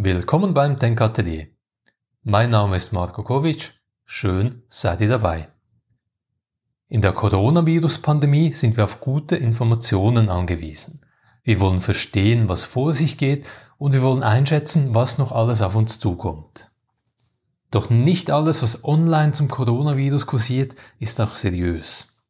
Willkommen beim Denkatelier. Mein Name ist Marko Kovic. Schön seid ihr dabei. In der Coronavirus-Pandemie sind wir auf gute Informationen angewiesen. Wir wollen verstehen, was vor sich geht und wir wollen einschätzen, was noch alles auf uns zukommt. Doch nicht alles, was online zum Coronavirus kursiert, ist auch seriös.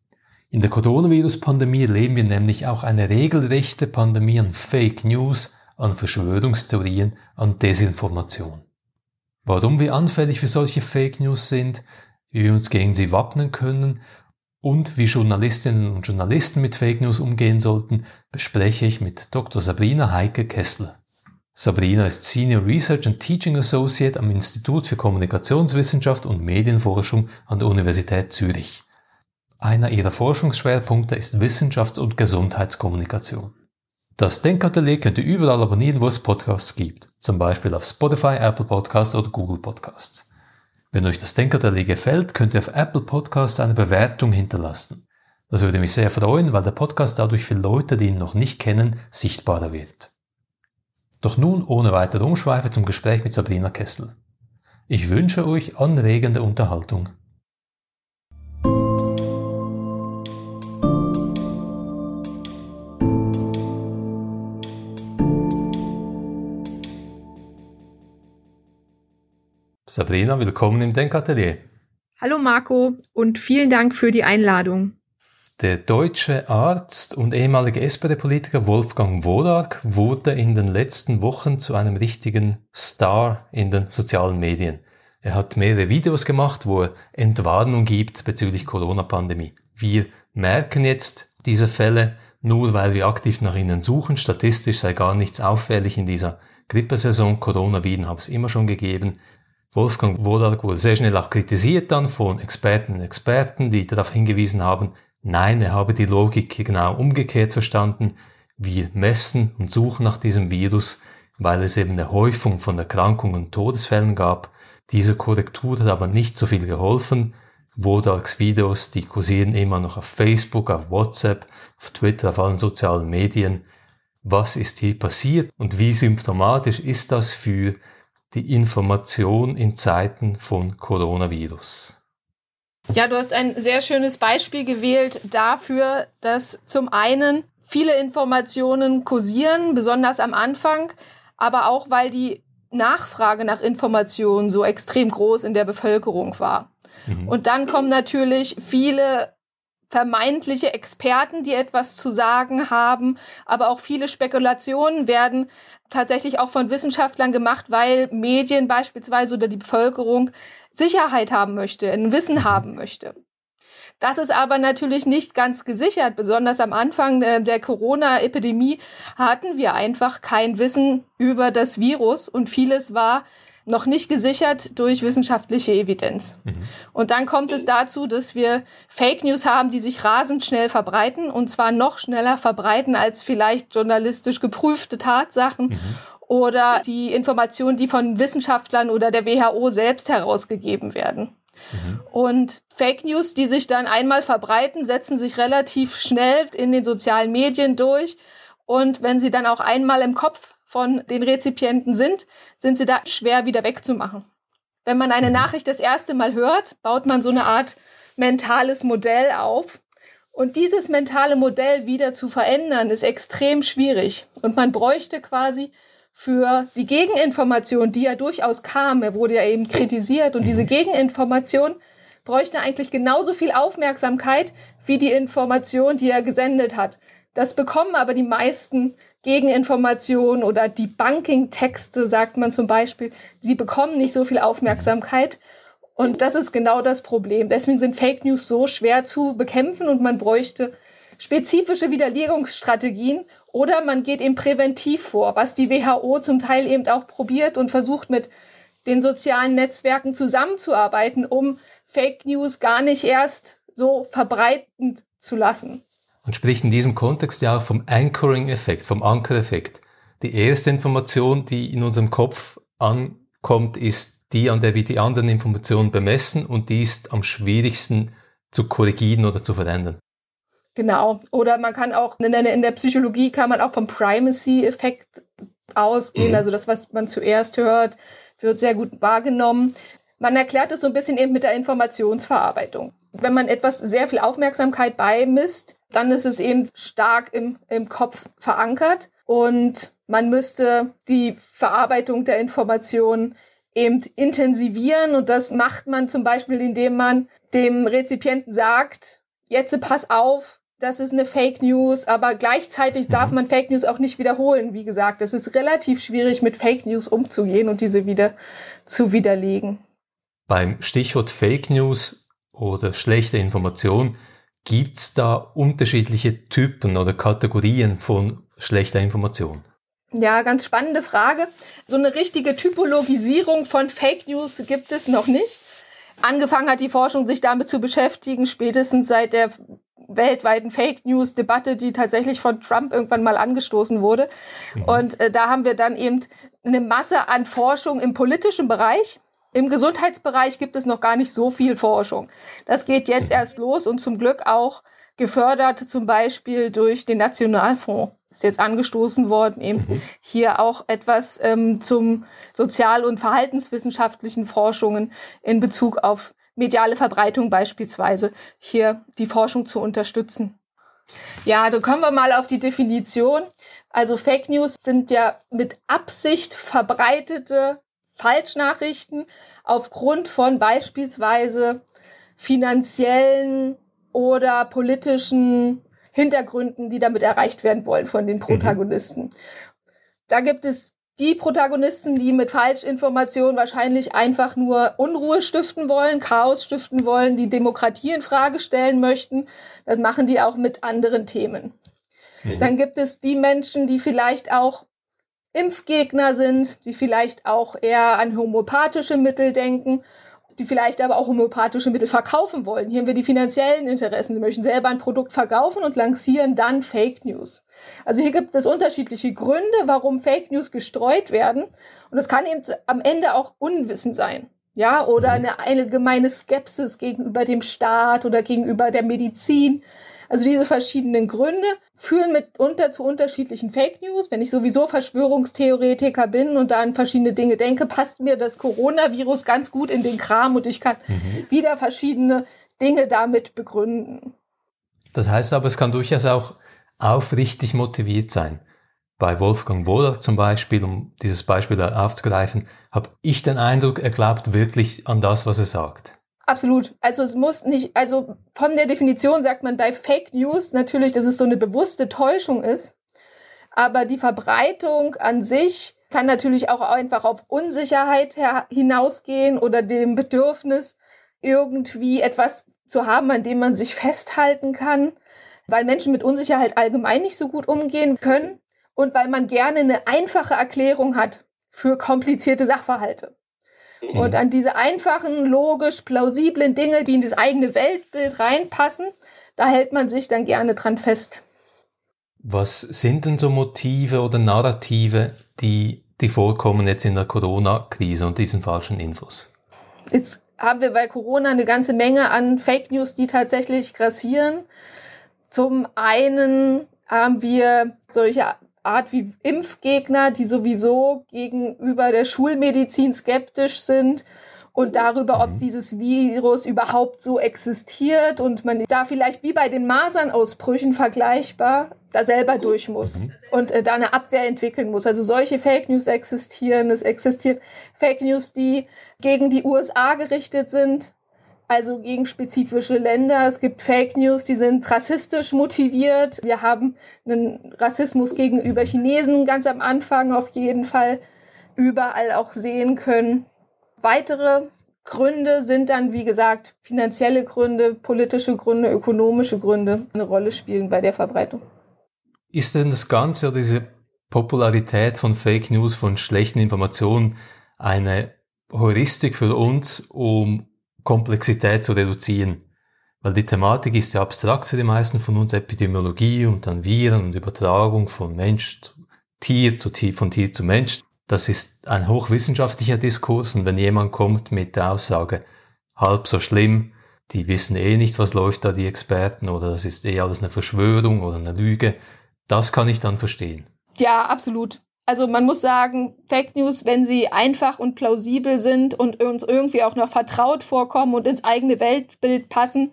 In der Coronavirus-Pandemie erleben wir nämlich auch eine regelrechte Pandemie an Fake News, an Verschwörungstheorien, an Desinformation. Warum wir anfällig für solche Fake News sind, wie wir uns gegen sie wappnen können und wie Journalistinnen und Journalisten mit Fake News umgehen sollten, bespreche ich mit Dr. Sabrina Heike Kessler. Sabrina ist Senior Research and Teaching Associate am Institut für Kommunikationswissenschaft und Medienforschung an der Universität Zürich. Einer ihrer Forschungsschwerpunkte ist Wissenschafts- und Gesundheitskommunikation. Das Denkatelier könnt ihr überall abonnieren, wo es Podcasts gibt, zum Beispiel auf Spotify, Apple Podcasts oder Google Podcasts. Wenn euch das Denkatelier gefällt, könnt ihr auf Apple Podcasts eine Bewertung hinterlassen. Das würde mich sehr freuen, weil der Podcast dadurch für Leute, die ihn noch nicht kennen, sichtbarer wird. Doch nun ohne weitere Umschweife zum Gespräch mit Sabrina Kessel. Ich wünsche euch anregende Unterhaltung. Sabrina, willkommen im Denkatelier. Hallo Marco und vielen Dank für die Einladung. Der deutsche Arzt und ehemalige SPD-Politiker Wolfgang Wodark wurde in den letzten Wochen zu einem richtigen Star in den sozialen Medien. Er hat mehrere Videos gemacht, wo er Entwarnung gibt bezüglich Corona-Pandemie. Wir merken jetzt diese Fälle nur, weil wir aktiv nach ihnen suchen. Statistisch sei gar nichts auffällig in dieser Grippesaison. Coronaviren habe es immer schon gegeben. Wolfgang Wodak wurde sehr schnell auch kritisiert dann von Experten und Experten, die darauf hingewiesen haben, nein, er habe die Logik genau umgekehrt verstanden. Wir messen und suchen nach diesem Virus, weil es eben eine Häufung von Erkrankungen und Todesfällen gab. Diese Korrektur hat aber nicht so viel geholfen. Wodaks Videos, die kursieren immer noch auf Facebook, auf WhatsApp, auf Twitter, auf allen sozialen Medien. Was ist hier passiert und wie symptomatisch ist das für die Information in Zeiten von Coronavirus. Ja, du hast ein sehr schönes Beispiel gewählt dafür, dass zum einen viele Informationen kursieren, besonders am Anfang, aber auch weil die Nachfrage nach Informationen so extrem groß in der Bevölkerung war. Mhm. Und dann kommen natürlich viele vermeintliche Experten, die etwas zu sagen haben, aber auch viele Spekulationen werden tatsächlich auch von Wissenschaftlern gemacht, weil Medien beispielsweise oder die Bevölkerung Sicherheit haben möchte, ein Wissen haben möchte. Das ist aber natürlich nicht ganz gesichert. Besonders am Anfang der Corona-Epidemie hatten wir einfach kein Wissen über das Virus und vieles war noch nicht gesichert durch wissenschaftliche Evidenz. Mhm. Und dann kommt es dazu, dass wir Fake News haben, die sich rasend schnell verbreiten und zwar noch schneller verbreiten als vielleicht journalistisch geprüfte Tatsachen. Mhm. Oder die Informationen, die von Wissenschaftlern oder der WHO selbst herausgegeben werden. Mhm. Und Fake News, die sich dann einmal verbreiten, setzen sich relativ schnell in den sozialen Medien durch. Und wenn sie dann auch einmal im Kopf von den Rezipienten sind, sind sie da schwer wieder wegzumachen. Wenn man eine Nachricht das erste Mal hört, baut man so eine Art mentales Modell auf. Und dieses mentale Modell wieder zu verändern, ist extrem schwierig. Und man bräuchte quasi für die Gegeninformation, die ja durchaus kam, er wurde ja eben kritisiert, und diese Gegeninformation bräuchte eigentlich genauso viel Aufmerksamkeit wie die Information, die er gesendet hat. Das bekommen aber die meisten Gegeninformationen oder die Banking-Texte, sagt man zum Beispiel, die bekommen nicht so viel Aufmerksamkeit. Und das ist genau das Problem. Deswegen sind Fake News so schwer zu bekämpfen und man bräuchte spezifische Widerlegungsstrategien oder man geht eben präventiv vor, was die WHO zum Teil eben auch probiert und versucht mit den sozialen Netzwerken zusammenzuarbeiten, um Fake News gar nicht erst so verbreitend zu lassen. Man spricht in diesem Kontext ja auch vom Anchoring-Effekt, vom Ankereffekt. Die erste Information, die in unserem Kopf ankommt, ist die, an der wir die anderen Informationen bemessen und die ist am schwierigsten zu korrigieren oder zu verändern. Genau. Oder man kann auch, in der Psychologie kann man auch vom Primacy-Effekt ausgehen. Mhm. Also das, was man zuerst hört, wird sehr gut wahrgenommen. Man erklärt es so ein bisschen eben mit der Informationsverarbeitung. Wenn man etwas sehr viel Aufmerksamkeit beimisst, dann ist es eben stark im, im Kopf verankert und man müsste die Verarbeitung der Informationen eben intensivieren und das macht man zum Beispiel, indem man dem Rezipienten sagt, jetzt pass auf, das ist eine Fake News, aber gleichzeitig darf man Fake News auch nicht wiederholen. Wie gesagt, es ist relativ schwierig, mit Fake News umzugehen und diese wieder zu widerlegen. Beim Stichwort Fake News oder schlechte Information gibt es da unterschiedliche Typen oder Kategorien von schlechter Information? Ja, ganz spannende Frage. So eine richtige Typologisierung von Fake News gibt es noch nicht. Angefangen hat die Forschung sich damit zu beschäftigen, spätestens seit der weltweiten Fake News Debatte, die tatsächlich von Trump irgendwann mal angestoßen wurde. Mhm. Und äh, da haben wir dann eben eine Masse an Forschung im politischen Bereich. Im Gesundheitsbereich gibt es noch gar nicht so viel Forschung. Das geht jetzt erst los und zum Glück auch gefördert zum Beispiel durch den Nationalfonds. Ist jetzt angestoßen worden, eben mhm. hier auch etwas ähm, zum sozial- und verhaltenswissenschaftlichen Forschungen in Bezug auf mediale Verbreitung beispielsweise hier die Forschung zu unterstützen. Ja, da kommen wir mal auf die Definition. Also Fake News sind ja mit Absicht verbreitete Falschnachrichten aufgrund von beispielsweise finanziellen oder politischen Hintergründen, die damit erreicht werden wollen von den mhm. Protagonisten. Mhm. Da gibt es die Protagonisten, die mit Falschinformationen wahrscheinlich einfach nur Unruhe stiften wollen, Chaos stiften wollen, die Demokratie in Frage stellen möchten. Das machen die auch mit anderen Themen. Mhm. Dann gibt es die Menschen, die vielleicht auch Impfgegner sind, die vielleicht auch eher an homöopathische Mittel denken die vielleicht aber auch homöopathische Mittel verkaufen wollen. Hier haben wir die finanziellen Interessen. Sie möchten selber ein Produkt verkaufen und lancieren dann Fake News. Also hier gibt es unterschiedliche Gründe, warum Fake News gestreut werden. Und es kann eben am Ende auch Unwissen sein. Ja, oder eine allgemeine Skepsis gegenüber dem Staat oder gegenüber der Medizin. Also diese verschiedenen Gründe führen mitunter zu unterschiedlichen Fake News. Wenn ich sowieso Verschwörungstheoretiker bin und da an verschiedene Dinge denke, passt mir das Coronavirus ganz gut in den Kram und ich kann mhm. wieder verschiedene Dinge damit begründen. Das heißt aber, es kann durchaus auch aufrichtig motiviert sein. Bei Wolfgang Wohler zum Beispiel, um dieses Beispiel aufzugreifen, habe ich den Eindruck, er glaubt wirklich an das, was er sagt. Absolut. Also es muss nicht, also von der Definition sagt man bei Fake News natürlich, dass es so eine bewusste Täuschung ist. Aber die Verbreitung an sich kann natürlich auch einfach auf Unsicherheit hinausgehen oder dem Bedürfnis, irgendwie etwas zu haben, an dem man sich festhalten kann, weil Menschen mit Unsicherheit allgemein nicht so gut umgehen können und weil man gerne eine einfache Erklärung hat für komplizierte Sachverhalte. Mhm. Und an diese einfachen, logisch, plausiblen Dinge, die in das eigene Weltbild reinpassen, da hält man sich dann gerne dran fest. Was sind denn so Motive oder Narrative, die, die vorkommen jetzt in der Corona-Krise und diesen falschen Infos? Jetzt haben wir bei Corona eine ganze Menge an Fake News, die tatsächlich grassieren. Zum einen haben wir solche Art wie Impfgegner, die sowieso gegenüber der Schulmedizin skeptisch sind und darüber, ob mhm. dieses Virus überhaupt so existiert und man da vielleicht wie bei den Masernausbrüchen vergleichbar da selber durch muss mhm. und äh, da eine Abwehr entwickeln muss. Also solche Fake News existieren. Es existieren Fake News, die gegen die USA gerichtet sind, also gegen spezifische Länder. Es gibt Fake News, die sind rassistisch motiviert. Wir haben einen Rassismus gegenüber Chinesen ganz am Anfang auf jeden Fall überall auch sehen können. Weitere Gründe sind dann, wie gesagt, finanzielle Gründe, politische Gründe, ökonomische Gründe eine Rolle spielen bei der Verbreitung. Ist denn das Ganze diese Popularität von Fake News, von schlechten Informationen eine Heuristik für uns, um Komplexität zu reduzieren. Weil die Thematik ist ja abstrakt für die meisten von uns, Epidemiologie und dann Viren und Übertragung von Mensch zu Tier, zu Tier, von Tier zu Mensch. Das ist ein hochwissenschaftlicher Diskurs und wenn jemand kommt mit der Aussage, halb so schlimm, die wissen eh nicht, was läuft da, die Experten, oder das ist eh alles eine Verschwörung oder eine Lüge, das kann ich dann verstehen. Ja, absolut. Also man muss sagen, Fake News, wenn sie einfach und plausibel sind und uns irgendwie auch noch vertraut vorkommen und ins eigene Weltbild passen,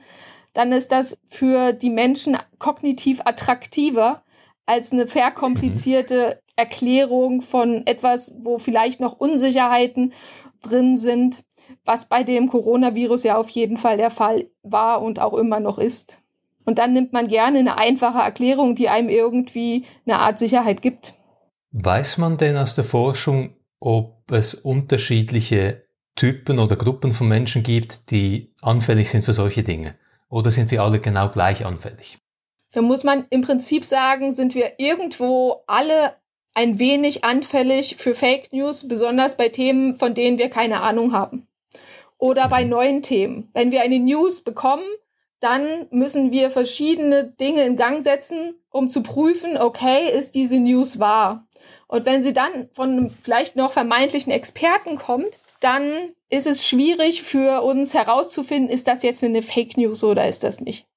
dann ist das für die Menschen kognitiv attraktiver als eine verkomplizierte Erklärung von etwas, wo vielleicht noch Unsicherheiten drin sind, was bei dem Coronavirus ja auf jeden Fall der Fall war und auch immer noch ist. Und dann nimmt man gerne eine einfache Erklärung, die einem irgendwie eine Art Sicherheit gibt. Weiß man denn aus der Forschung, ob es unterschiedliche Typen oder Gruppen von Menschen gibt, die anfällig sind für solche Dinge? Oder sind wir alle genau gleich anfällig? Da muss man im Prinzip sagen, sind wir irgendwo alle ein wenig anfällig für Fake News, besonders bei Themen, von denen wir keine Ahnung haben. Oder bei mhm. neuen Themen. Wenn wir eine News bekommen, dann müssen wir verschiedene Dinge in Gang setzen, um zu prüfen, okay, ist diese News wahr? Und wenn sie dann von vielleicht noch vermeintlichen Experten kommt, dann ist es schwierig für uns herauszufinden, ist das jetzt eine Fake News oder ist das nicht.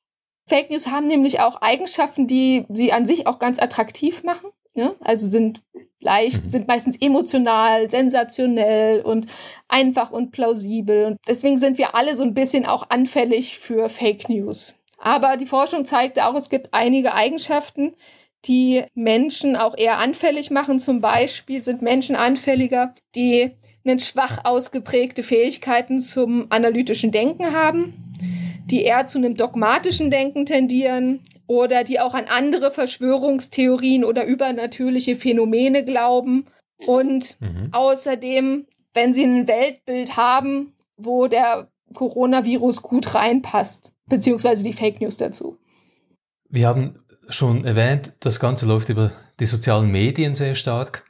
Fake News haben nämlich auch Eigenschaften, die sie an sich auch ganz attraktiv machen. Ne? Also sind leicht, mhm. sind meistens emotional, sensationell und einfach und plausibel. Und deswegen sind wir alle so ein bisschen auch anfällig für Fake News. Aber die Forschung zeigte auch, es gibt einige Eigenschaften, die Menschen auch eher anfällig machen. Zum Beispiel sind Menschen anfälliger, die einen schwach ausgeprägte Fähigkeiten zum analytischen Denken haben, die eher zu einem dogmatischen Denken tendieren oder die auch an andere Verschwörungstheorien oder übernatürliche Phänomene glauben und mhm. außerdem, wenn sie ein Weltbild haben, wo der Coronavirus gut reinpasst, beziehungsweise die Fake News dazu. Wir haben schon erwähnt, das Ganze läuft über die sozialen Medien sehr stark.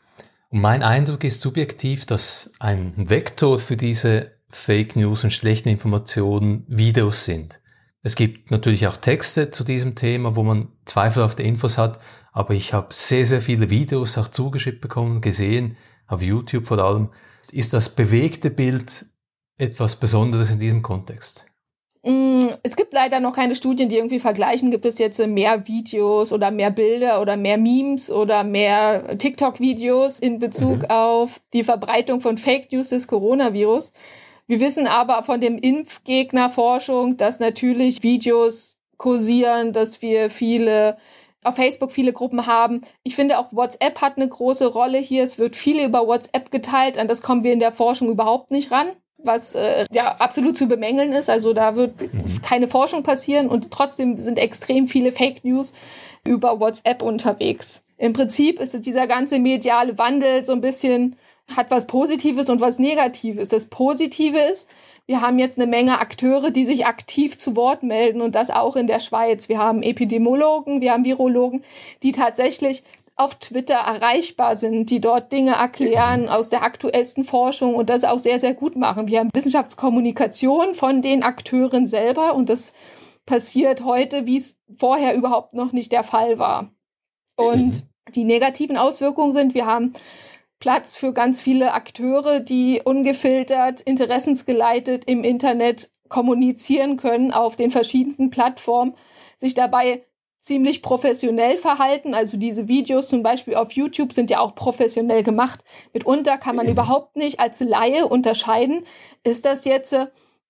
Und mein Eindruck ist subjektiv, dass ein Vektor für diese Fake News und schlechten Informationen Videos sind. Es gibt natürlich auch Texte zu diesem Thema, wo man zweifelhafte Infos hat, aber ich habe sehr, sehr viele Videos auch zugeschickt bekommen, gesehen, auf YouTube vor allem. Ist das bewegte Bild etwas Besonderes in diesem Kontext? Mm, es gibt leider noch keine Studien, die irgendwie vergleichen, gibt es jetzt mehr Videos oder mehr Bilder oder mehr Memes oder mehr TikTok-Videos in Bezug mhm. auf die Verbreitung von Fake News des Coronavirus. Wir wissen aber von dem Impfgegnerforschung, dass natürlich Videos kursieren, dass wir viele auf Facebook viele Gruppen haben. Ich finde auch WhatsApp hat eine große Rolle hier. Es wird viel über WhatsApp geteilt, an das kommen wir in der Forschung überhaupt nicht ran was äh, ja absolut zu bemängeln ist. Also da wird keine Forschung passieren und trotzdem sind extrem viele Fake News über WhatsApp unterwegs. Im Prinzip ist dieser ganze mediale Wandel so ein bisschen hat was Positives und was Negatives. Das Positive ist, wir haben jetzt eine Menge Akteure, die sich aktiv zu Wort melden und das auch in der Schweiz. Wir haben Epidemiologen, wir haben Virologen, die tatsächlich auf Twitter erreichbar sind, die dort Dinge erklären aus der aktuellsten Forschung und das auch sehr, sehr gut machen. Wir haben Wissenschaftskommunikation von den Akteuren selber und das passiert heute, wie es vorher überhaupt noch nicht der Fall war. Und mhm. die negativen Auswirkungen sind, wir haben Platz für ganz viele Akteure, die ungefiltert, interessensgeleitet im Internet kommunizieren können auf den verschiedensten Plattformen, sich dabei ziemlich professionell verhalten. Also diese Videos zum Beispiel auf YouTube sind ja auch professionell gemacht. Mitunter kann man überhaupt nicht als Laie unterscheiden, ist das jetzt äh,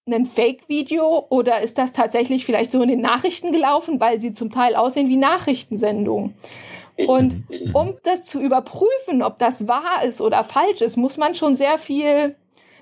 ein Fake-Video oder ist das tatsächlich vielleicht so in den Nachrichten gelaufen, weil sie zum Teil aussehen wie Nachrichtensendungen. Und mhm. um das zu überprüfen, ob das wahr ist oder falsch ist, muss man schon sehr viel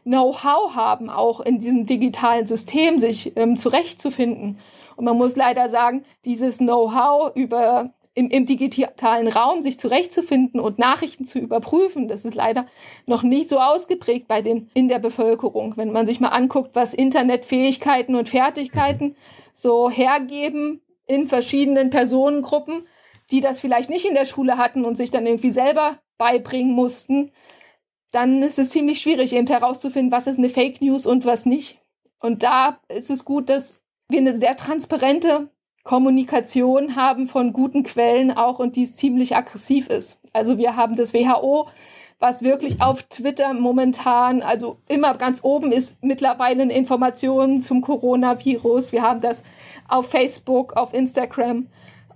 Know-how haben, auch in diesem digitalen System sich ähm, zurechtzufinden. Und man muss leider sagen, dieses Know-how über im, im digitalen Raum sich zurechtzufinden und Nachrichten zu überprüfen, das ist leider noch nicht so ausgeprägt bei den in der Bevölkerung. Wenn man sich mal anguckt, was Internetfähigkeiten und Fertigkeiten so hergeben in verschiedenen Personengruppen, die das vielleicht nicht in der Schule hatten und sich dann irgendwie selber beibringen mussten, dann ist es ziemlich schwierig, eben herauszufinden, was ist eine Fake News und was nicht. Und da ist es gut, dass wir eine sehr transparente Kommunikation haben von guten Quellen auch und die ziemlich aggressiv ist. Also wir haben das WHO, was wirklich auf Twitter momentan, also immer ganz oben ist mittlerweile Informationen zum Coronavirus. Wir haben das auf Facebook, auf Instagram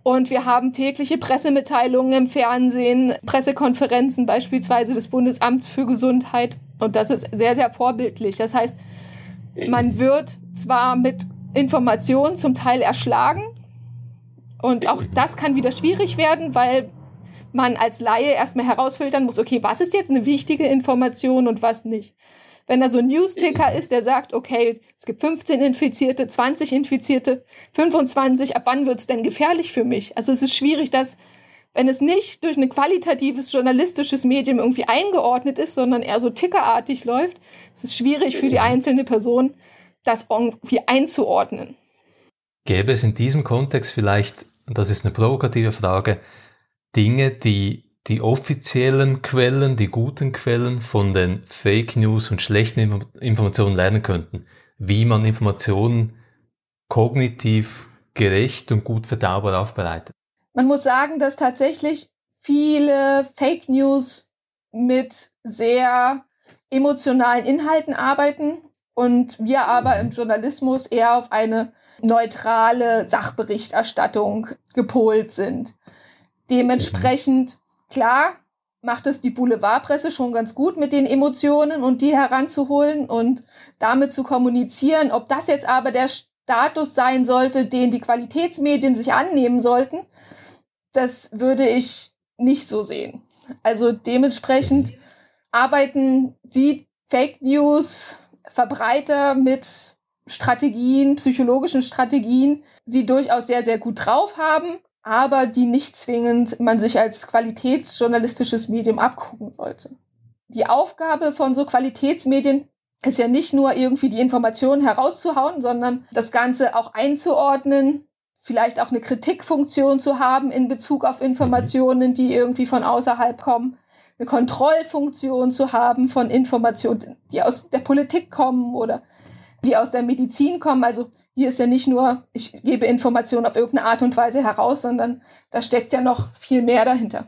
Und wir haben tägliche Pressemitteilungen im Fernsehen, Pressekonferenzen beispielsweise des Bundesamts für Gesundheit. Und das ist sehr, sehr vorbildlich. Das heißt, man wird zwar mit Informationen zum Teil erschlagen. Und auch das kann wieder schwierig werden, weil man als Laie erstmal herausfiltern muss, okay, was ist jetzt eine wichtige Information und was nicht. Wenn da so ein Newsticker ist, der sagt, okay, es gibt 15 Infizierte, 20 Infizierte, 25, ab wann wird es denn gefährlich für mich? Also es ist schwierig, dass, wenn es nicht durch ein qualitatives journalistisches Medium irgendwie eingeordnet ist, sondern eher so tickerartig läuft, es ist schwierig für die einzelne Person, das irgendwie einzuordnen. Gäbe es in diesem Kontext vielleicht, und das ist eine provokative Frage, Dinge, die die offiziellen Quellen, die guten Quellen von den Fake News und schlechten Informationen lernen könnten, wie man Informationen kognitiv gerecht und gut verdaubar aufbereitet. Man muss sagen, dass tatsächlich viele Fake News mit sehr emotionalen Inhalten arbeiten und wir aber im Journalismus eher auf eine neutrale Sachberichterstattung gepolt sind. Dementsprechend, klar, macht es die Boulevardpresse schon ganz gut mit den Emotionen und die heranzuholen und damit zu kommunizieren. Ob das jetzt aber der Status sein sollte, den die Qualitätsmedien sich annehmen sollten, das würde ich nicht so sehen. Also dementsprechend arbeiten die Fake News Verbreiter mit Strategien, psychologischen Strategien, sie durchaus sehr, sehr gut drauf haben, aber die nicht zwingend man sich als qualitätsjournalistisches Medium abgucken sollte. Die Aufgabe von so Qualitätsmedien ist ja nicht nur irgendwie die Informationen herauszuhauen, sondern das Ganze auch einzuordnen, vielleicht auch eine Kritikfunktion zu haben in Bezug auf Informationen, die irgendwie von außerhalb kommen, eine Kontrollfunktion zu haben von Informationen, die aus der Politik kommen oder die aus der Medizin kommen. Also hier ist ja nicht nur, ich gebe Informationen auf irgendeine Art und Weise heraus, sondern da steckt ja noch viel mehr dahinter.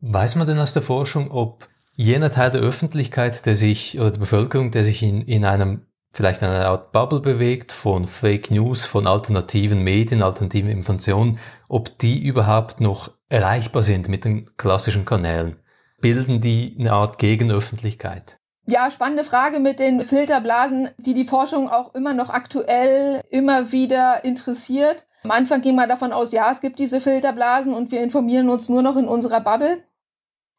Weiß man denn aus der Forschung, ob jener Teil der Öffentlichkeit, der sich, oder der Bevölkerung, der sich in, in einem, vielleicht in einer Art Bubble bewegt von Fake News, von alternativen Medien, alternativen Informationen, ob die überhaupt noch erreichbar sind mit den klassischen Kanälen? Bilden die eine Art Gegenöffentlichkeit? Ja, spannende Frage mit den Filterblasen, die die Forschung auch immer noch aktuell immer wieder interessiert. Am Anfang ging man davon aus, ja, es gibt diese Filterblasen und wir informieren uns nur noch in unserer Bubble.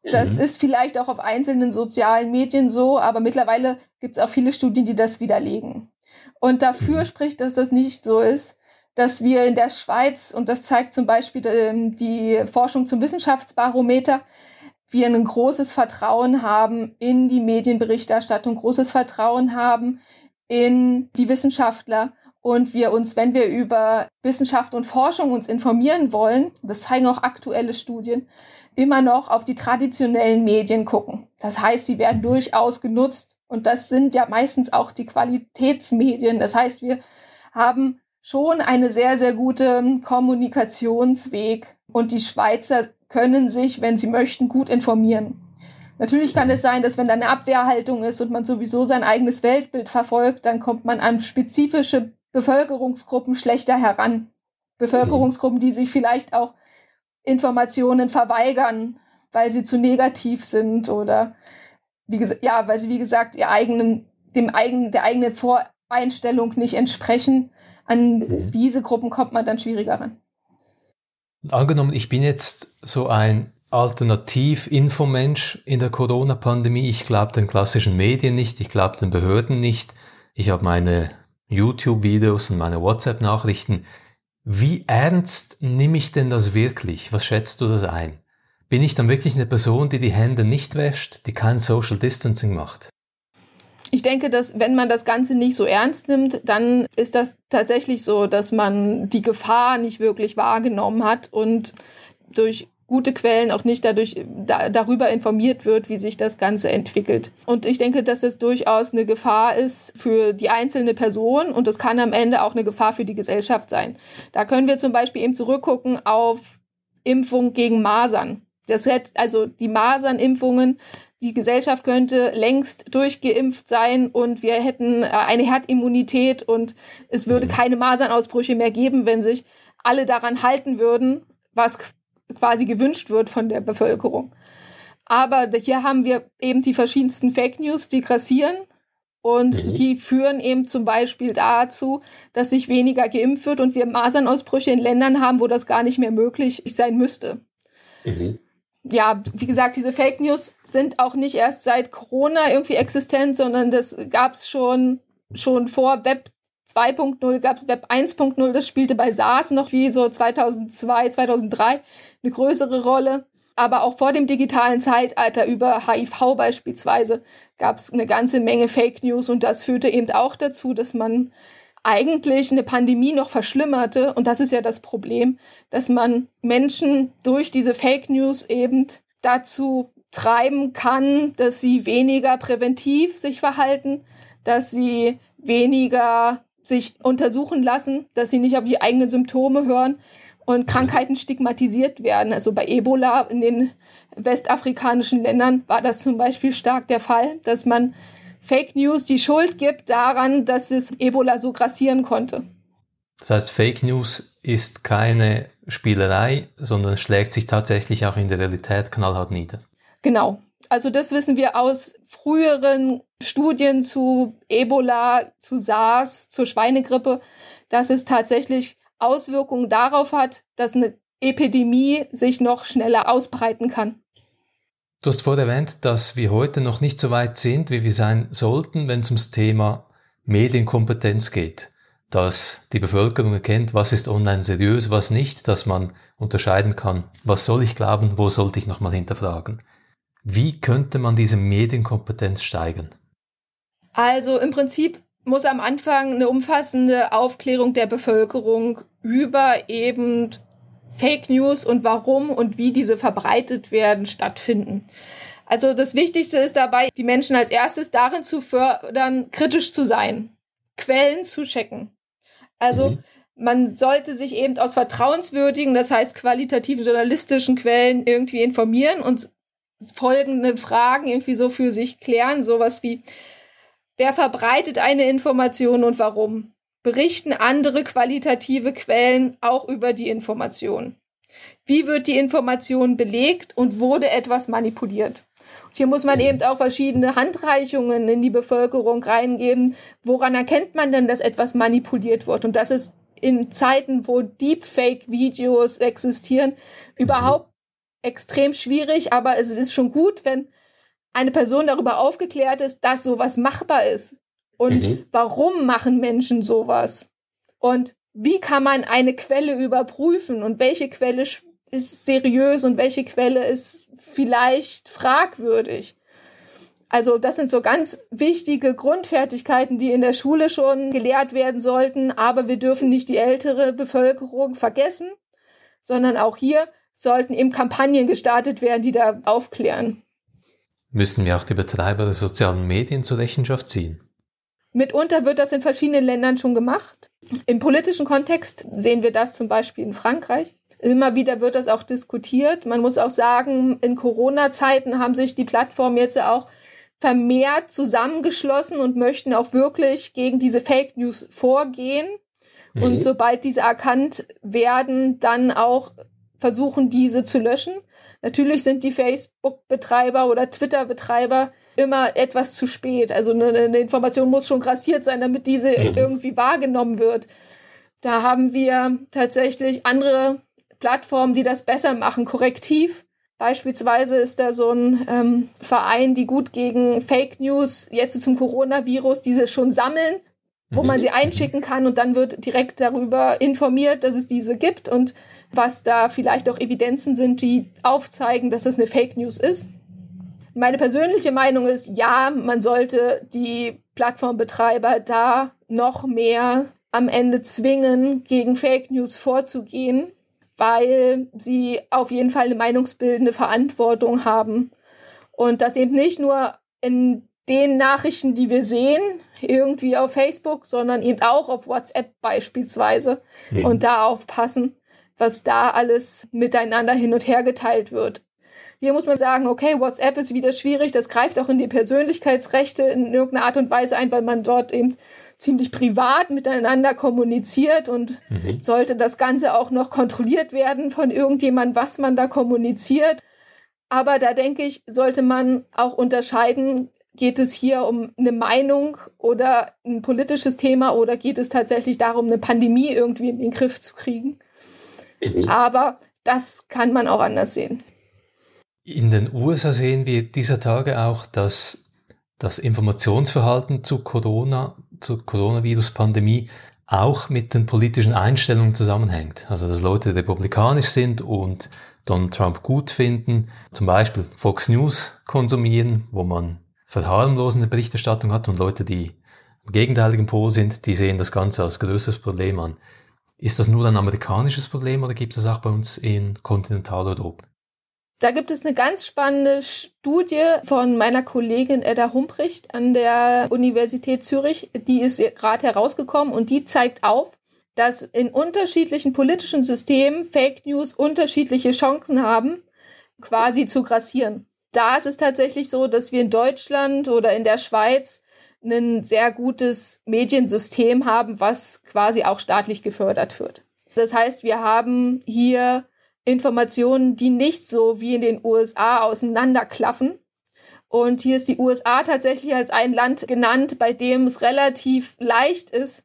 Das mhm. ist vielleicht auch auf einzelnen sozialen Medien so, aber mittlerweile gibt es auch viele Studien, die das widerlegen. Und dafür mhm. spricht, dass das nicht so ist, dass wir in der Schweiz, und das zeigt zum Beispiel ähm, die Forschung zum Wissenschaftsbarometer, wir ein großes Vertrauen haben in die Medienberichterstattung, großes Vertrauen haben in die Wissenschaftler und wir uns, wenn wir über Wissenschaft und Forschung uns informieren wollen, das zeigen auch aktuelle Studien, immer noch auf die traditionellen Medien gucken. Das heißt, die werden durchaus genutzt und das sind ja meistens auch die Qualitätsmedien. Das heißt, wir haben schon eine sehr, sehr gute Kommunikationsweg und die Schweizer können sich, wenn sie möchten, gut informieren. Natürlich kann es sein, dass wenn da eine Abwehrhaltung ist und man sowieso sein eigenes Weltbild verfolgt, dann kommt man an spezifische Bevölkerungsgruppen schlechter heran. Bevölkerungsgruppen, die sich vielleicht auch Informationen verweigern, weil sie zu negativ sind oder wie gesagt, ja, weil sie wie gesagt ihr eigenen, dem eigenen, der eigenen Voreinstellung nicht entsprechen. An mhm. diese Gruppen kommt man dann schwieriger ran. Angenommen, ich bin jetzt so ein Alternativ-Infomensch in der Corona-Pandemie. Ich glaube den klassischen Medien nicht, ich glaube den Behörden nicht. Ich habe meine YouTube-Videos und meine WhatsApp-Nachrichten. Wie ernst nehme ich denn das wirklich? Was schätzt du das ein? Bin ich dann wirklich eine Person, die die Hände nicht wäscht, die kein Social Distancing macht? Ich denke, dass wenn man das Ganze nicht so ernst nimmt, dann ist das tatsächlich so, dass man die Gefahr nicht wirklich wahrgenommen hat und durch gute Quellen auch nicht dadurch da, darüber informiert wird, wie sich das Ganze entwickelt. Und ich denke, dass es durchaus eine Gefahr ist für die einzelne Person und es kann am Ende auch eine Gefahr für die Gesellschaft sein. Da können wir zum Beispiel eben zurückgucken auf Impfung gegen Masern. Das hätte, also die Masernimpfungen die Gesellschaft könnte längst durchgeimpft sein und wir hätten äh, eine Herdimmunität und es würde keine Masernausbrüche mehr geben, wenn sich alle daran halten würden, was quasi gewünscht wird von der Bevölkerung. Aber hier haben wir eben die verschiedensten Fake News, die grassieren. Und mhm. die führen eben zum Beispiel dazu, dass sich weniger geimpft wird und wir Masernausbrüche in Ländern haben, wo das gar nicht mehr möglich sein müsste. Mhm. Ja, wie gesagt, diese Fake News sind auch nicht erst seit Corona irgendwie existent, sondern das gab es schon, schon vor Web 2.0 gab es Web 1.0, das spielte bei SARS noch wie so 2002, 2003 eine größere Rolle. Aber auch vor dem digitalen Zeitalter über HIV beispielsweise gab es eine ganze Menge Fake News und das führte eben auch dazu, dass man eigentlich eine Pandemie noch verschlimmerte. Und das ist ja das Problem, dass man Menschen durch diese Fake News eben dazu treiben kann, dass sie weniger präventiv sich verhalten, dass sie weniger sich untersuchen lassen, dass sie nicht auf die eigenen Symptome hören und Krankheiten stigmatisiert werden. Also bei Ebola in den westafrikanischen Ländern war das zum Beispiel stark der Fall, dass man Fake News die Schuld gibt daran, dass es Ebola so grassieren konnte. Das heißt, Fake News ist keine Spielerei, sondern schlägt sich tatsächlich auch in der Realität knallhart nieder. Genau. Also das wissen wir aus früheren Studien zu Ebola, zu SARS, zur Schweinegrippe, dass es tatsächlich Auswirkungen darauf hat, dass eine Epidemie sich noch schneller ausbreiten kann. Du hast vorher erwähnt, dass wir heute noch nicht so weit sind, wie wir sein sollten, wenn es ums Thema Medienkompetenz geht. Dass die Bevölkerung erkennt, was ist online seriös, was nicht, dass man unterscheiden kann, was soll ich glauben, wo sollte ich nochmal hinterfragen. Wie könnte man diese Medienkompetenz steigern? Also im Prinzip muss am Anfang eine umfassende Aufklärung der Bevölkerung über eben Fake News und warum und wie diese verbreitet werden stattfinden. Also das Wichtigste ist dabei, die Menschen als erstes darin zu fördern, kritisch zu sein, Quellen zu checken. Also mhm. man sollte sich eben aus vertrauenswürdigen, das heißt qualitativen journalistischen Quellen irgendwie informieren und folgende Fragen irgendwie so für sich klären, sowas wie Wer verbreitet eine Information und warum? Berichten andere qualitative Quellen auch über die Information? Wie wird die Information belegt und wurde etwas manipuliert? Und hier muss man eben auch verschiedene Handreichungen in die Bevölkerung reingeben. Woran erkennt man denn, dass etwas manipuliert wird? Und das ist in Zeiten, wo Deepfake-Videos existieren, überhaupt extrem schwierig. Aber es ist schon gut, wenn eine Person darüber aufgeklärt ist, dass sowas machbar ist. Und mhm. warum machen Menschen sowas? Und wie kann man eine Quelle überprüfen und welche Quelle ist seriös und welche Quelle ist vielleicht fragwürdig? Also das sind so ganz wichtige Grundfertigkeiten, die in der Schule schon gelehrt werden sollten, aber wir dürfen nicht die ältere Bevölkerung vergessen, sondern auch hier sollten eben Kampagnen gestartet werden, die da aufklären. Müssen wir auch die Betreiber der sozialen Medien zur Rechenschaft ziehen? Mitunter wird das in verschiedenen Ländern schon gemacht. Im politischen Kontext sehen wir das zum Beispiel in Frankreich. Immer wieder wird das auch diskutiert. Man muss auch sagen, in Corona-Zeiten haben sich die Plattformen jetzt auch vermehrt zusammengeschlossen und möchten auch wirklich gegen diese Fake News vorgehen. Mhm. Und sobald diese erkannt werden, dann auch versuchen, diese zu löschen. Natürlich sind die Facebook-Betreiber oder Twitter-Betreiber immer etwas zu spät. Also eine, eine, Information muss schon grassiert sein, damit diese mhm. irgendwie wahrgenommen wird. Da haben wir tatsächlich andere Plattformen, die das besser machen. Korrektiv beispielsweise ist da so ein ähm, Verein, die gut gegen Fake News jetzt zum Coronavirus diese schon sammeln wo man mhm. sie einschicken kann und dann wird direkt darüber informiert, dass es diese gibt und was da vielleicht auch Evidenzen sind, die aufzeigen, dass es eine Fake News ist. Meine persönliche Meinung ist, ja, man sollte die Plattformbetreiber da noch mehr am Ende zwingen, gegen Fake News vorzugehen, weil sie auf jeden Fall eine meinungsbildende Verantwortung haben und das eben nicht nur in den Nachrichten, die wir sehen, irgendwie auf Facebook, sondern eben auch auf WhatsApp beispielsweise mhm. und da aufpassen, was da alles miteinander hin und her geteilt wird. Hier muss man sagen, okay, WhatsApp ist wieder schwierig, das greift auch in die Persönlichkeitsrechte in irgendeiner Art und Weise ein, weil man dort eben ziemlich privat miteinander kommuniziert und mhm. sollte das Ganze auch noch kontrolliert werden von irgendjemand, was man da kommuniziert. Aber da denke ich, sollte man auch unterscheiden, geht es hier um eine Meinung oder ein politisches Thema oder geht es tatsächlich darum, eine Pandemie irgendwie in den Griff zu kriegen. Mhm. Aber das kann man auch anders sehen. In den USA sehen wir dieser Tage auch, dass das Informationsverhalten zu Corona, zur Coronavirus-Pandemie auch mit den politischen Einstellungen zusammenhängt. Also, dass Leute republikanisch sind und Donald Trump gut finden, zum Beispiel Fox News konsumieren, wo man verharmlosende Berichterstattung hat und Leute, die im gegenteiligen Pol sind, die sehen das Ganze als größtes Problem an. Ist das nur ein amerikanisches Problem oder gibt es auch bei uns in Kontinentaleuropa? Da gibt es eine ganz spannende Studie von meiner Kollegin Edda Humpricht an der Universität Zürich. Die ist gerade herausgekommen und die zeigt auf, dass in unterschiedlichen politischen Systemen Fake News unterschiedliche Chancen haben, quasi zu grassieren. Da ist es tatsächlich so, dass wir in Deutschland oder in der Schweiz ein sehr gutes Mediensystem haben, was quasi auch staatlich gefördert wird. Das heißt, wir haben hier Informationen, die nicht so wie in den USA auseinanderklaffen. Und hier ist die USA tatsächlich als ein Land genannt, bei dem es relativ leicht ist,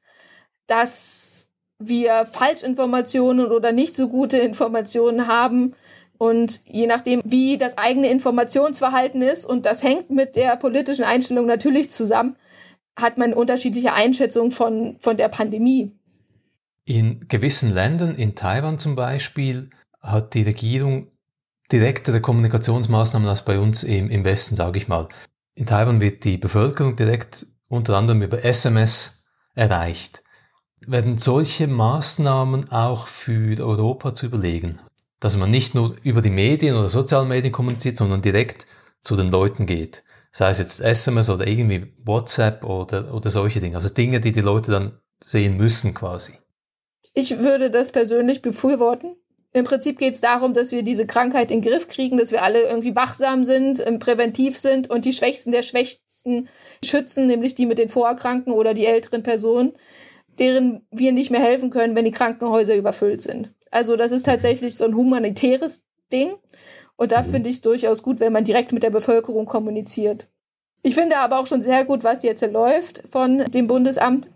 dass wir Falschinformationen oder nicht so gute Informationen haben. Und je nachdem, wie das eigene Informationsverhalten ist, und das hängt mit der politischen Einstellung natürlich zusammen, hat man unterschiedliche Einschätzungen von, von der Pandemie. In gewissen Ländern, in Taiwan zum Beispiel, hat die Regierung direktere Kommunikationsmaßnahmen als bei uns im, im Westen, sage ich mal. In Taiwan wird die Bevölkerung direkt unter anderem über SMS erreicht. Werden solche Maßnahmen auch für Europa zu überlegen? Dass man nicht nur über die Medien oder sozialen Medien kommuniziert, sondern direkt zu den Leuten geht. Sei es jetzt SMS oder irgendwie WhatsApp oder, oder solche Dinge. Also Dinge, die die Leute dann sehen müssen quasi. Ich würde das persönlich befürworten. Im Prinzip geht es darum, dass wir diese Krankheit in den Griff kriegen, dass wir alle irgendwie wachsam sind, ähm, präventiv sind und die Schwächsten der Schwächsten schützen, nämlich die mit den Vorerkrankten oder die älteren Personen, deren wir nicht mehr helfen können, wenn die Krankenhäuser überfüllt sind. Also das ist tatsächlich so ein humanitäres Ding. Und da finde ich es durchaus gut, wenn man direkt mit der Bevölkerung kommuniziert. Ich finde aber auch schon sehr gut, was jetzt läuft von dem Bundesamt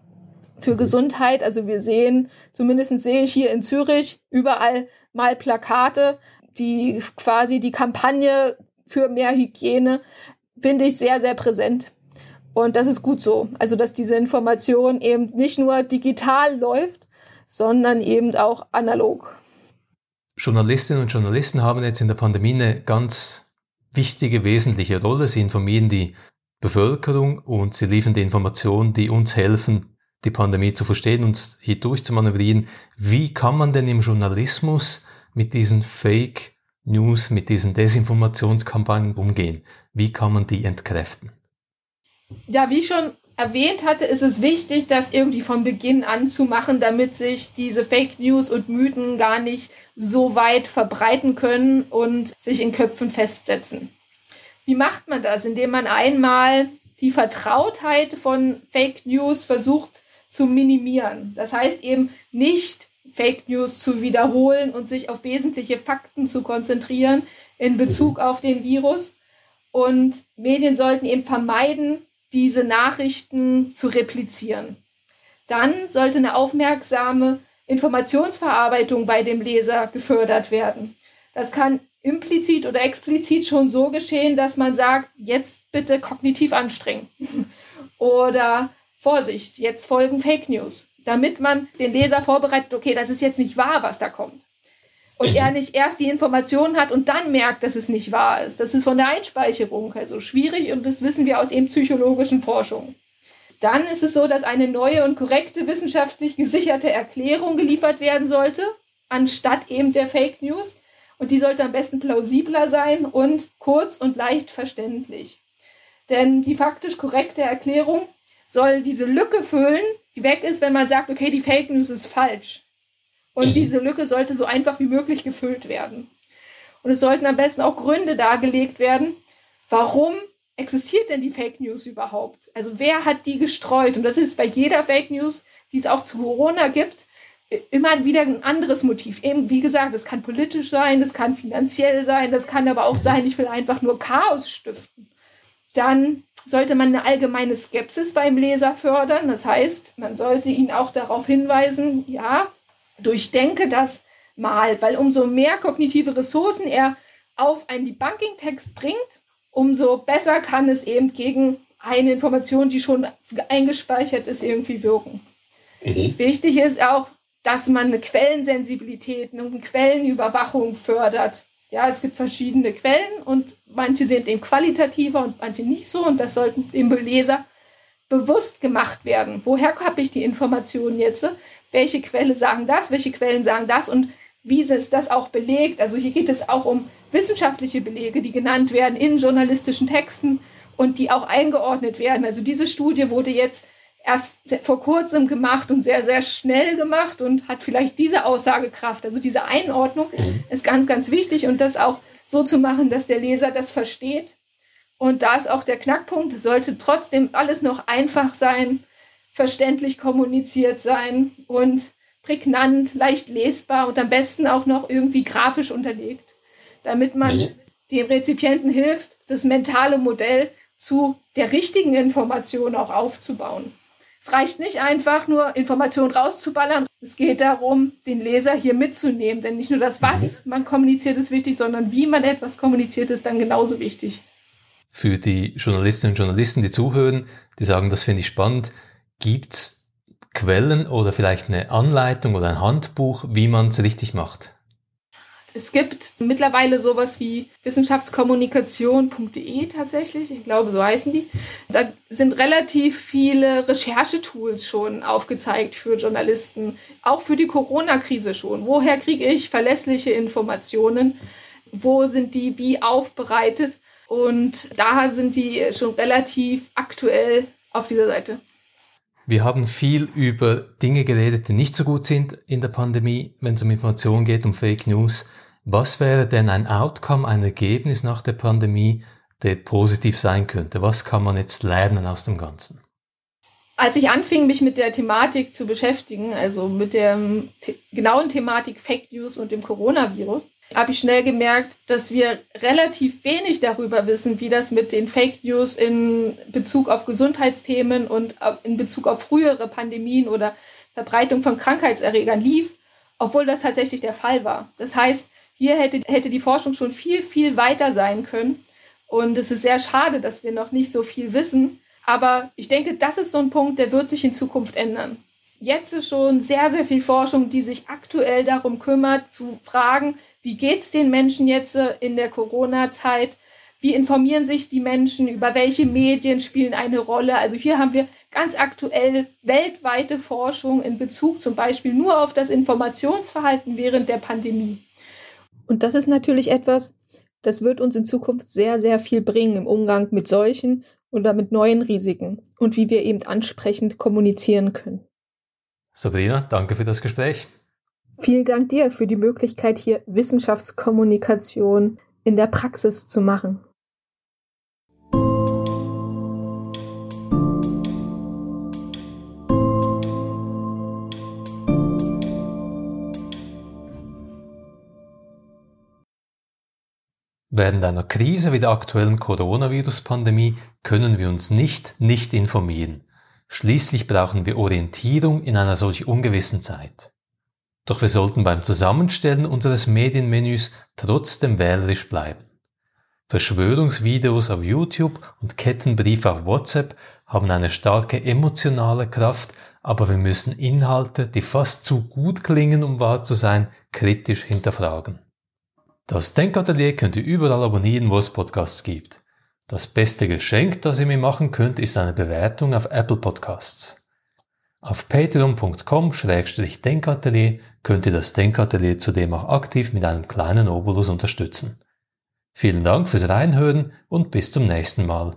für Gesundheit. Also wir sehen, zumindest sehe ich hier in Zürich überall mal Plakate, die quasi die Kampagne für mehr Hygiene finde ich sehr, sehr präsent. Und das ist gut so. Also, dass diese Information eben nicht nur digital läuft, sondern eben auch analog. Journalistinnen und Journalisten haben jetzt in der Pandemie eine ganz wichtige, wesentliche Rolle. Sie informieren die Bevölkerung und sie liefern die Informationen, die uns helfen, die Pandemie zu verstehen, uns hier durchzumanövrieren. Wie kann man denn im Journalismus mit diesen Fake News, mit diesen Desinformationskampagnen umgehen? Wie kann man die entkräften? Ja, wie schon erwähnt hatte, ist es wichtig, das irgendwie von Beginn an zu machen, damit sich diese Fake News und Mythen gar nicht so weit verbreiten können und sich in Köpfen festsetzen. Wie macht man das? Indem man einmal die Vertrautheit von Fake News versucht zu minimieren. Das heißt eben nicht Fake News zu wiederholen und sich auf wesentliche Fakten zu konzentrieren in Bezug auf den Virus. Und Medien sollten eben vermeiden, diese Nachrichten zu replizieren. Dann sollte eine aufmerksame Informationsverarbeitung bei dem Leser gefördert werden. Das kann implizit oder explizit schon so geschehen, dass man sagt, jetzt bitte kognitiv anstrengen. oder Vorsicht, jetzt folgen Fake News, damit man den Leser vorbereitet, okay, das ist jetzt nicht wahr, was da kommt. Und er nicht erst die Informationen hat und dann merkt, dass es nicht wahr ist. Das ist von der Einspeicherung also schwierig und das wissen wir aus eben psychologischen Forschungen. Dann ist es so, dass eine neue und korrekte wissenschaftlich gesicherte Erklärung geliefert werden sollte, anstatt eben der Fake News. Und die sollte am besten plausibler sein und kurz und leicht verständlich. Denn die faktisch korrekte Erklärung soll diese Lücke füllen, die weg ist, wenn man sagt, okay, die Fake News ist falsch. Und mhm. diese Lücke sollte so einfach wie möglich gefüllt werden. Und es sollten am besten auch Gründe dargelegt werden, warum existiert denn die Fake News überhaupt? Also wer hat die gestreut? Und das ist bei jeder Fake News, die es auch zu Corona gibt, immer wieder ein anderes Motiv. Eben, wie gesagt, das kann politisch sein, das kann finanziell sein, das kann aber auch sein, ich will einfach nur Chaos stiften. Dann sollte man eine allgemeine Skepsis beim Leser fördern. Das heißt, man sollte ihn auch darauf hinweisen, ja, durchdenke das mal, weil umso mehr kognitive Ressourcen er auf einen Debunking-Text bringt, umso besser kann es eben gegen eine Information, die schon eingespeichert ist, irgendwie wirken. Mhm. Wichtig ist auch, dass man eine Quellensensibilität und eine Quellenüberwachung fördert. Ja, es gibt verschiedene Quellen und manche sind eben qualitativer und manche nicht so und das sollten dem Leser bewusst gemacht werden. Woher habe ich die Informationen jetzt? Welche Quelle sagen das? Welche Quellen sagen das? Und wie ist das auch belegt? Also hier geht es auch um wissenschaftliche Belege, die genannt werden in journalistischen Texten und die auch eingeordnet werden. Also diese Studie wurde jetzt erst vor kurzem gemacht und sehr, sehr schnell gemacht und hat vielleicht diese Aussagekraft. Also diese Einordnung mhm. ist ganz, ganz wichtig und das auch so zu machen, dass der Leser das versteht. Und da ist auch der Knackpunkt, es sollte trotzdem alles noch einfach sein, verständlich kommuniziert sein und prägnant, leicht lesbar und am besten auch noch irgendwie grafisch unterlegt, damit man mhm. dem Rezipienten hilft, das mentale Modell zu der richtigen Information auch aufzubauen. Es reicht nicht einfach nur Informationen rauszuballern. Es geht darum, den Leser hier mitzunehmen. Denn nicht nur das, was mhm. man kommuniziert, ist wichtig, sondern wie man etwas kommuniziert, ist dann genauso wichtig. Für die Journalistinnen und Journalisten, die zuhören, die sagen, das finde ich spannend, gibt es Quellen oder vielleicht eine Anleitung oder ein Handbuch, wie man es richtig macht? Es gibt mittlerweile sowas wie wissenschaftskommunikation.de tatsächlich, ich glaube, so heißen die. Da sind relativ viele Recherchetools schon aufgezeigt für Journalisten, auch für die Corona-Krise schon. Woher kriege ich verlässliche Informationen? Wo sind die wie aufbereitet? Und da sind die schon relativ aktuell auf dieser Seite. Wir haben viel über Dinge geredet, die nicht so gut sind in der Pandemie, wenn es um Informationen geht, um Fake News. Was wäre denn ein Outcome, ein Ergebnis nach der Pandemie, der positiv sein könnte? Was kann man jetzt lernen aus dem Ganzen? Als ich anfing, mich mit der Thematik zu beschäftigen, also mit der the genauen Thematik Fake News und dem Coronavirus, habe ich schnell gemerkt, dass wir relativ wenig darüber wissen, wie das mit den Fake News in Bezug auf Gesundheitsthemen und in Bezug auf frühere Pandemien oder Verbreitung von Krankheitserregern lief, obwohl das tatsächlich der Fall war. Das heißt, hier hätte, hätte die Forschung schon viel, viel weiter sein können. Und es ist sehr schade, dass wir noch nicht so viel wissen. Aber ich denke, das ist so ein Punkt, der wird sich in Zukunft ändern. Jetzt ist schon sehr, sehr viel Forschung, die sich aktuell darum kümmert, zu fragen, wie geht es den Menschen jetzt äh, in der Corona-Zeit? Wie informieren sich die Menschen? Über welche Medien spielen eine Rolle? Also hier haben wir ganz aktuell weltweite Forschung in Bezug zum Beispiel nur auf das Informationsverhalten während der Pandemie. Und das ist natürlich etwas, das wird uns in Zukunft sehr, sehr viel bringen im Umgang mit solchen oder mit neuen Risiken und wie wir eben ansprechend kommunizieren können. Sabrina, danke für das Gespräch. Vielen Dank dir für die Möglichkeit, hier Wissenschaftskommunikation in der Praxis zu machen. Während einer Krise wie der aktuellen Coronavirus-Pandemie können wir uns nicht nicht informieren. Schließlich brauchen wir Orientierung in einer solch ungewissen Zeit. Doch wir sollten beim Zusammenstellen unseres Medienmenüs trotzdem wählerisch bleiben. Verschwörungsvideos auf YouTube und Kettenbriefe auf WhatsApp haben eine starke emotionale Kraft, aber wir müssen Inhalte, die fast zu gut klingen, um wahr zu sein, kritisch hinterfragen. Das Denkatelier könnt ihr überall abonnieren, wo es Podcasts gibt. Das beste Geschenk, das ihr mir machen könnt, ist eine Bewertung auf Apple Podcasts. Auf patreon.com-denkatelier könnt ihr das Denkatelier zudem auch aktiv mit einem kleinen Obolus unterstützen. Vielen Dank fürs Reinhören und bis zum nächsten Mal.